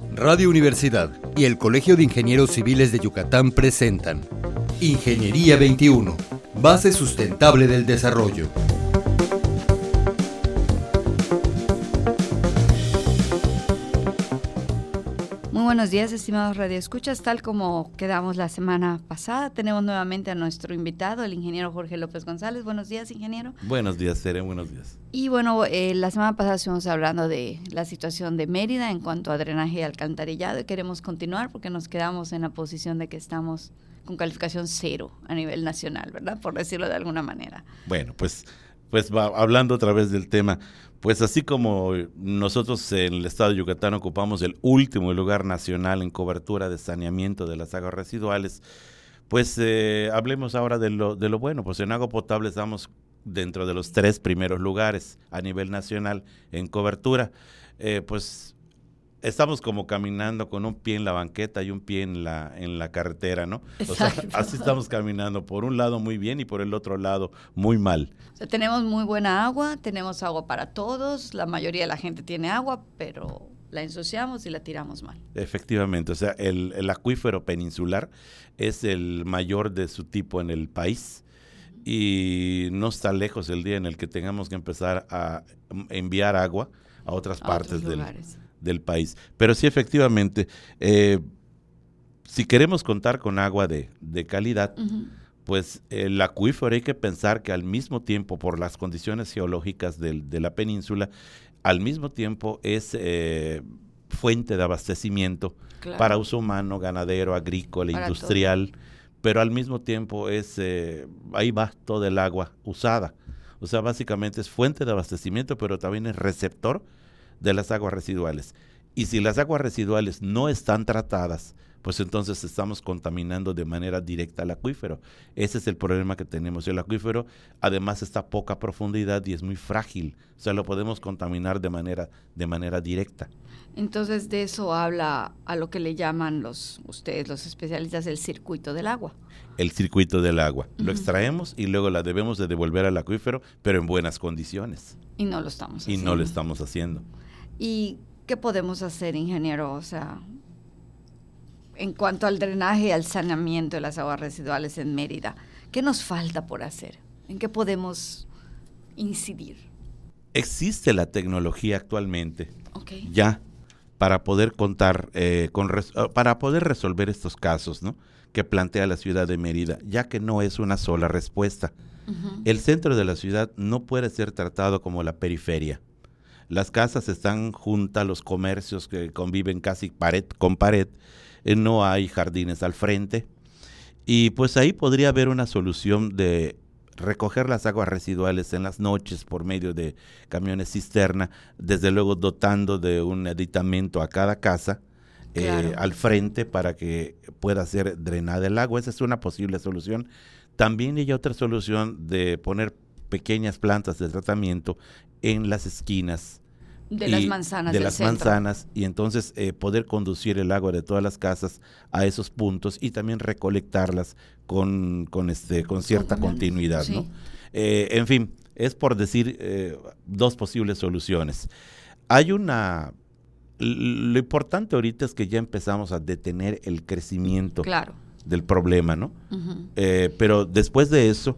Radio Universidad y el Colegio de Ingenieros Civiles de Yucatán presentan Ingeniería 21, base sustentable del desarrollo. Buenos días, estimados radioescuchas. Tal como quedamos la semana pasada, tenemos nuevamente a nuestro invitado, el ingeniero Jorge López González. Buenos días, ingeniero. Buenos días, Tere, buenos días. Y bueno, eh, la semana pasada estuvimos hablando de la situación de Mérida en cuanto a drenaje y alcantarillado y queremos continuar porque nos quedamos en la posición de que estamos con calificación cero a nivel nacional, ¿verdad? Por decirlo de alguna manera. Bueno, pues, pues va, hablando otra vez del tema, pues así como nosotros en el estado de Yucatán ocupamos el último lugar nacional en cobertura de saneamiento de las aguas residuales, pues eh, hablemos ahora de lo, de lo bueno, pues en agua potable estamos dentro de los tres primeros lugares a nivel nacional en cobertura. Eh, pues estamos como caminando con un pie en la banqueta y un pie en la, en la carretera, ¿no? O sea, así estamos caminando, por un lado muy bien y por el otro lado muy mal. O sea, tenemos muy buena agua, tenemos agua para todos, la mayoría de la gente tiene agua, pero la ensuciamos y la tiramos mal. Efectivamente, o sea, el, el acuífero peninsular es el mayor de su tipo en el país y no está lejos el día en el que tengamos que empezar a enviar agua a otras A partes del, lugares. Del país. Pero sí, efectivamente, eh, si queremos contar con agua de, de calidad, pues el acuífero hay que pensar que al mismo tiempo, por las condiciones geológicas del- de la península, al mismo tiempo es eh, fuente de abastecimiento Claro. para uso humano, ganadero, agrícola, Para industrial, pero al mismo tiempo es, eh, ahí va todo el agua usada. O sea, básicamente es fuente de abastecimiento, pero también es receptor de las aguas residuales. Y si las aguas residuales no están tratadas, pues entonces estamos contaminando de manera directa al acuífero. Ese es el problema que tenemos. El acuífero además está a poca profundidad y es muy frágil. O sea, lo podemos contaminar de manera, de manera directa. Entonces de eso habla a lo que le llaman los ustedes los especialistas el circuito del agua. El circuito del agua. Lo extraemos y luego la debemos de devolver al acuífero, pero en buenas condiciones. Y no lo estamos Y haciendo. no lo estamos haciendo. ¿Y qué podemos hacer, ingeniero? O sea, en cuanto al drenaje y al saneamiento de las aguas residuales en Mérida, ¿qué nos falta por hacer? ¿En qué podemos incidir? Existe la tecnología actualmente ya para poder contar eh, con eh, para poder resolver estos casos, ¿no? Que plantea la ciudad de Mérida, ya que no es una sola respuesta. El centro de la ciudad no puede ser tratado como la periferia. Las casas están juntas, los comercios que conviven casi pared con pared, no hay jardines al frente. Y pues ahí podría haber una solución de recoger las aguas residuales en las noches por medio de camiones cisterna, desde luego dotando de un aditamento a cada casa eh, al frente para que pueda ser drenada el agua. Esa es una posible solución. También hay otra solución de poner pequeñas plantas de tratamiento en las esquinas De las manzanas de del las centro. manzanas y entonces eh, poder conducir el agua de todas las casas a esos puntos y también recolectarlas con, con este con cierta continuidad sí. ¿no? Eh, en fin es por decir eh, dos posibles soluciones hay una lo importante ahorita es que ya empezamos a detener el crecimiento Claro. del problema no pero después de eso,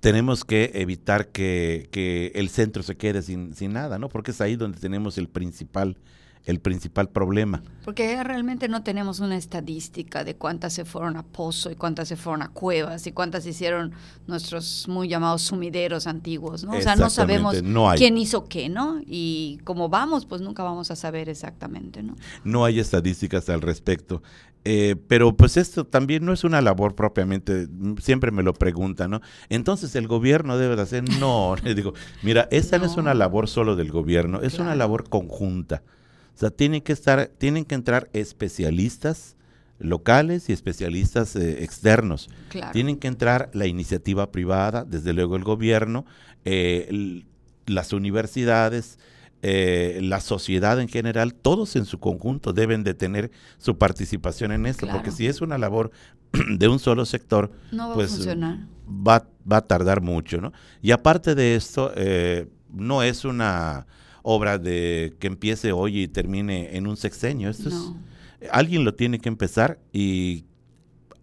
tenemos que evitar que, que el centro se quede sin, sin nada, ¿no? Porque es ahí donde tenemos el principal, el principal problema. Porque realmente no tenemos una estadística de cuántas se fueron a pozo y cuántas se fueron a cuevas y cuántas hicieron nuestros muy llamados sumideros antiguos, ¿no? O sea, no sabemos no quién hizo qué, ¿no? Y como vamos, pues nunca vamos a saber exactamente, ¿no? No hay estadísticas al respecto. Eh, pero pues esto también no es una labor propiamente, siempre me lo preguntan, ¿no? Entonces el gobierno debe de hacer, no, le digo, mira, esta no, es una labor solo del gobierno, es una labor conjunta. O sea, tienen que estar, tienen que entrar especialistas locales y especialistas eh, externos. Claro. Tienen que entrar la iniciativa privada, desde luego el gobierno, eh, las universidades, eh, la sociedad en general, todos en su conjunto deben de tener su participación en esto, porque si es una labor de un solo sector, no va pues, a funcionar. va, va a tardar mucho, ¿no? Y aparte de esto, no es una, obra de que empiece hoy y termine en un sexenio. Esto es, alguien lo tiene que empezar y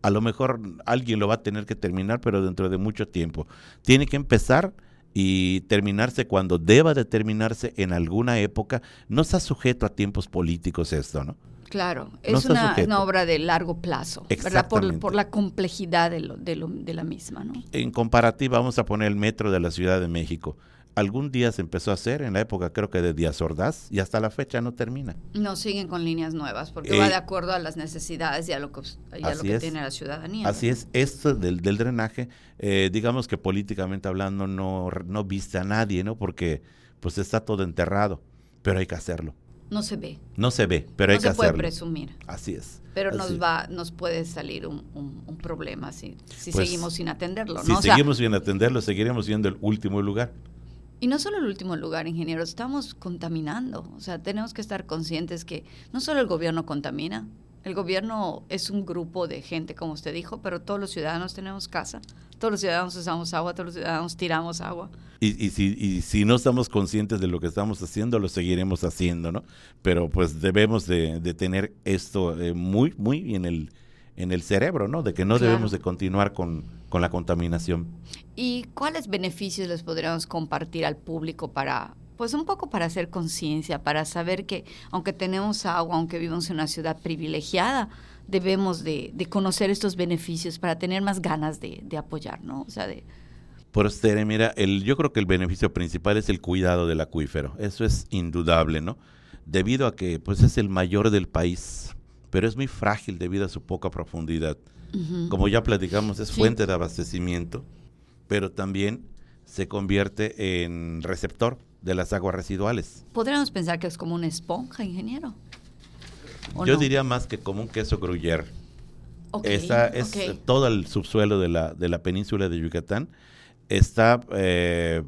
a lo mejor alguien lo va a tener que terminar, pero dentro de mucho tiempo. Tiene que empezar y terminarse cuando deba de terminarse en alguna época. No está sujeto a tiempos políticos esto, ¿no? Claro, es una, obra de largo plazo, ¿verdad? Por, la complejidad de, lo, de, lo, de la misma, ¿no? En comparativa, vamos a poner el metro de la Ciudad de México algún día se empezó a hacer en la época creo que de Díaz Ordaz y hasta la fecha no termina. No siguen con líneas nuevas porque va eh, de acuerdo a las necesidades y a lo que, lo que tiene la ciudadanía. Así es, esto del, del drenaje, eh, digamos que políticamente hablando no, no viste a nadie, ¿no? Porque pues está todo enterrado, pero hay que hacerlo. No se ve. No se ve, pero hay que hacerlo. No se puede presumir. Así es. Pero nos va, nos puede salir un, un, problema si, si pues, seguimos sin atenderlo. Si seguimos sin atenderlo, seguiremos siendo el último lugar. Y no solo el último lugar, ingeniero, estamos contaminando. O sea, tenemos que estar conscientes que no solo el gobierno contamina, el gobierno es un grupo de gente, como usted dijo, pero todos los ciudadanos tenemos casa, todos los ciudadanos usamos agua, todos los ciudadanos tiramos agua. Y, y, si, y si no estamos conscientes de lo que estamos haciendo, lo seguiremos haciendo, ¿no? Pero pues debemos de, tener esto eh, muy, muy en el, en el cerebro, ¿no? De que no debemos de continuar con, con la contaminación. ¿Y cuáles beneficios les podríamos compartir al público para, pues un poco para hacer conciencia, para saber que aunque tenemos agua, aunque vivimos en una ciudad privilegiada, debemos de, conocer estos beneficios para tener más ganas de, apoyar, ¿no? O sea, de... Por usted, mira, el, yo creo que el beneficio principal es el cuidado del acuífero. Eso es indudable, ¿no? Debido a que pues es el mayor del país, pero es muy frágil debido a su poca profundidad. Como ya platicamos, es fuente de abastecimiento, pero también se convierte en receptor de las aguas residuales. ¿Podríamos pensar que es como una esponja, ingeniero? Yo diría más que como un queso gruyere. está, es todo el subsuelo de la, de la península de Yucatán está eh,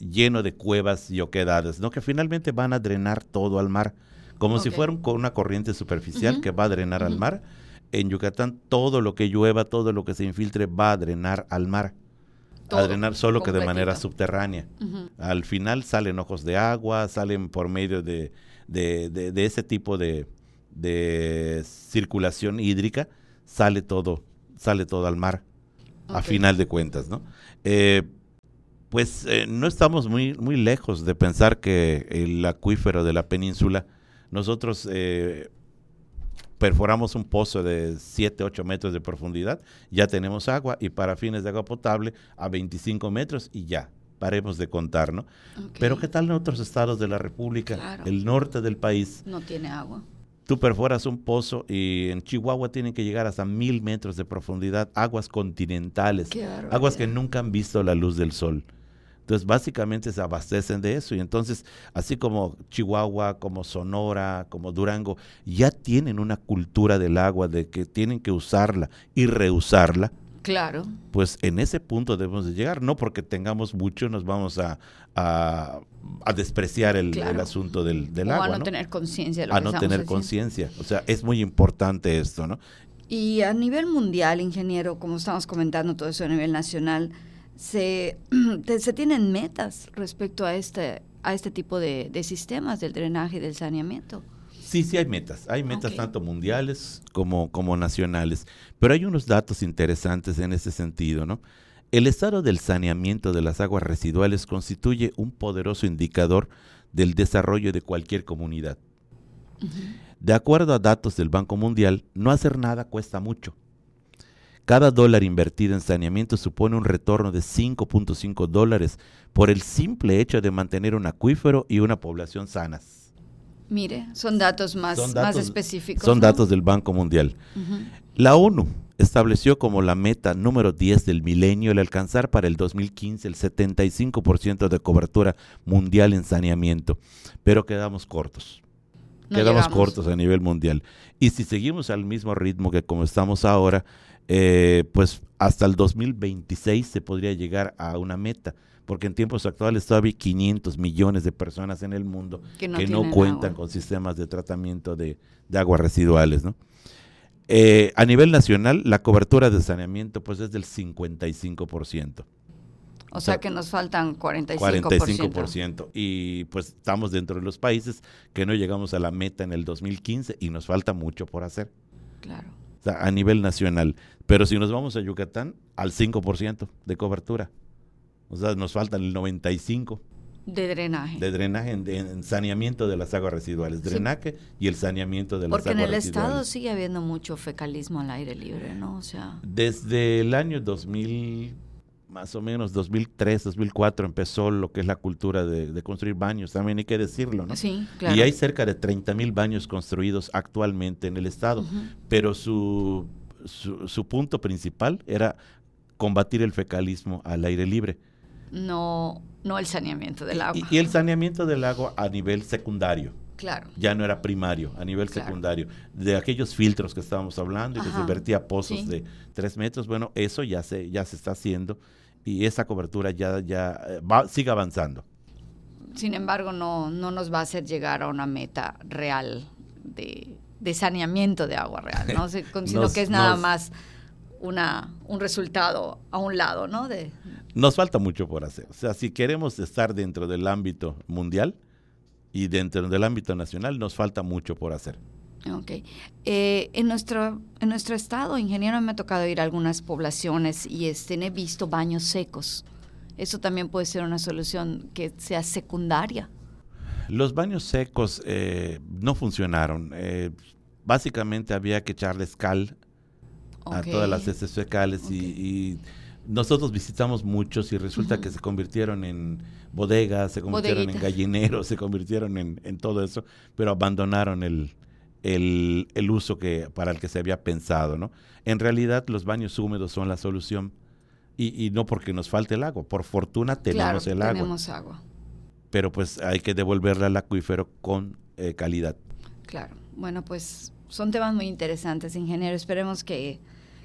lleno de cuevas y oquedades, ¿no? que finalmente van a drenar todo al mar, como si fuera una corriente superficial que va a drenar al mar. En Yucatán todo lo que llueva, todo lo que se infiltre va a drenar al mar. a drenar solo que de manera subterránea. Al final salen ojos de agua, salen por medio de, ese tipo de, circulación hídrica, sale todo, sale todo al mar, a final de cuentas, ¿no? Eh, pues eh, no estamos muy, muy lejos de pensar que el acuífero de la península, nosotros eh, perforamos un pozo de 7, 8 metros de profundidad, ya tenemos agua y para fines de agua potable a 25 metros y ya, paremos de contar, ¿no? Pero ¿qué tal en otros estados de la República? El norte del país. No tiene agua. Tú perforas un pozo y en Chihuahua tienen que llegar hasta mil metros de profundidad, aguas continentales, aguas que nunca han visto la luz del sol. Entonces, básicamente se abastecen de eso. Y entonces, así como Chihuahua, como Sonora, como Durango, ya tienen una cultura del agua de que tienen que usarla y reusarla. Claro. Pues en ese punto debemos de llegar. No porque tengamos mucho nos vamos a, a, despreciar el, asunto del, del agua. A no, tener conciencia A no tener conciencia. O sea, es muy importante esto, ¿no? Y a nivel mundial, ingeniero, como estamos comentando todo eso a nivel nacional, se, se tienen metas respecto a este, a este tipo de, sistemas del drenaje y del saneamiento. Sí, sí hay metas. Hay metas tanto mundiales como, como nacionales. Pero hay unos datos interesantes en ese sentido, ¿no? El estado del saneamiento de las aguas residuales constituye un poderoso indicador del desarrollo de cualquier comunidad. De acuerdo a datos del Banco Mundial, no hacer nada cuesta mucho. Cada dólar invertido en saneamiento supone un retorno de 5.5 dólares por el simple hecho de mantener un acuífero y una población sanas. Mire, son datos más, específicos. Son datos del Banco Mundial. La ONU estableció como la meta número 10 del milenio el alcanzar para el 2015 el 75% de cobertura mundial en saneamiento, pero quedamos cortos. Quedamos cortos a nivel mundial. Y si seguimos al mismo ritmo que como estamos ahora, eh, pues hasta el 2026 se podría llegar a una meta, porque en tiempos actuales todavía hay 500 millones de personas en el mundo que no, cuentan con sistemas de tratamiento de, aguas residuales, ¿no? Eh, a nivel nacional, la cobertura de saneamiento pues es del 55%. O sea, que nos faltan 45%. 45%. Y pues estamos dentro de los países que no llegamos a la meta en el 2015 y nos falta mucho por hacer. Claro. O sea, a nivel nacional. Pero si nos vamos a Yucatán, al 5% de cobertura. O sea, nos falta el 95%. De drenaje. De drenaje, en, saneamiento de las aguas residuales. Drenaje y el saneamiento de las Porque aguas en el residuales. Estado sigue habiendo mucho fecalismo al aire libre, ¿no? O sea. Desde el año 2000, más o menos 2003, 2004, empezó lo que es la cultura de, de construir baños, también hay que decirlo, ¿no? Sí, claro. Y hay cerca de 30 mil baños construidos actualmente en el Estado, pero su, su, su punto principal era combatir el fecalismo al aire libre. No, no el saneamiento del agua. Y, y el saneamiento del agua a nivel secundario, Claro. ya no era primario, a nivel Claro. secundario. De aquellos filtros que estábamos hablando y que se vertía pozos sí. de tres metros, bueno, eso ya se, ya se está haciendo y esa cobertura ya, ya eh, va, sigue avanzando. Sin embargo, no, no nos va a hacer llegar a una meta real de, de saneamiento de agua real, ¿no? Sino Nos- que es nada nos- más una, un resultado a un lado, ¿no? De, Nos falta mucho por hacer. O sea, si queremos estar dentro del ámbito mundial y dentro del ámbito nacional, nos falta mucho por hacer. Ok. Eh, en, nuestro, en nuestro estado, ingeniero, me ha tocado ir a algunas poblaciones y este, he visto baños secos. Eso también puede ser una solución que sea secundaria. Los baños secos eh, no funcionaron. Eh, básicamente había que echarles cal a Ok. todas las heces fecales y, y nosotros visitamos muchos y resulta Ujú. que se convirtieron en bodegas, se convirtieron en Bodeguitas. gallineros, se convirtieron en, en todo eso, pero abandonaron el, el, el uso que para el que se había pensado, ¿no? En realidad los baños húmedos son la solución y, y no porque nos falte el agua, por fortuna tenemos claro, el agua, tenemos agua. pero pues hay que devolverla al acuífero con eh, calidad. Claro. Bueno, pues son temas muy interesantes, ingeniero. Esperemos que,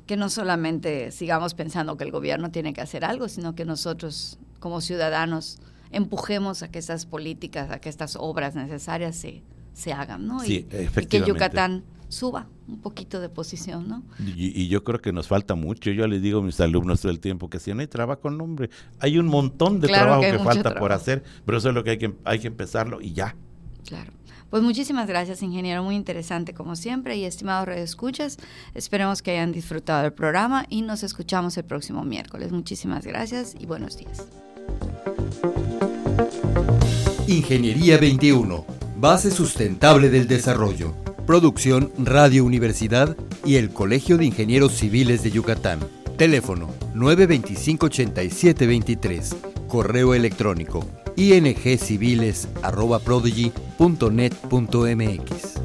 que no solamente sigamos pensando que el gobierno tiene que hacer algo, sino que nosotros, como ciudadanos, empujemos a que estas políticas, a que estas obras necesarias se, se hagan, ¿no? Sí, y, y que. Yucatán suba un poquito de posición, ¿no? Y, y yo creo que nos falta mucho. Yo les digo a mis alumnos todo el tiempo que si no hay trabajo, no, hombre, hay un montón de Claro trabajo que falta por hacer, pero eso es lo que hay que, hay que empezarlo y ya. Claro. Pues muchísimas gracias, ingeniero. Muy interesante como siempre. Y estimados redescuchas, esperemos que hayan disfrutado del programa y nos escuchamos el próximo miércoles. Muchísimas gracias y buenos días. Ingeniería 21, base sustentable del desarrollo. Producción Radio Universidad y el Colegio de Ingenieros Civiles de Yucatán. Teléfono 925-8723. Correo electrónico ingciviles.prodigy.net.mx.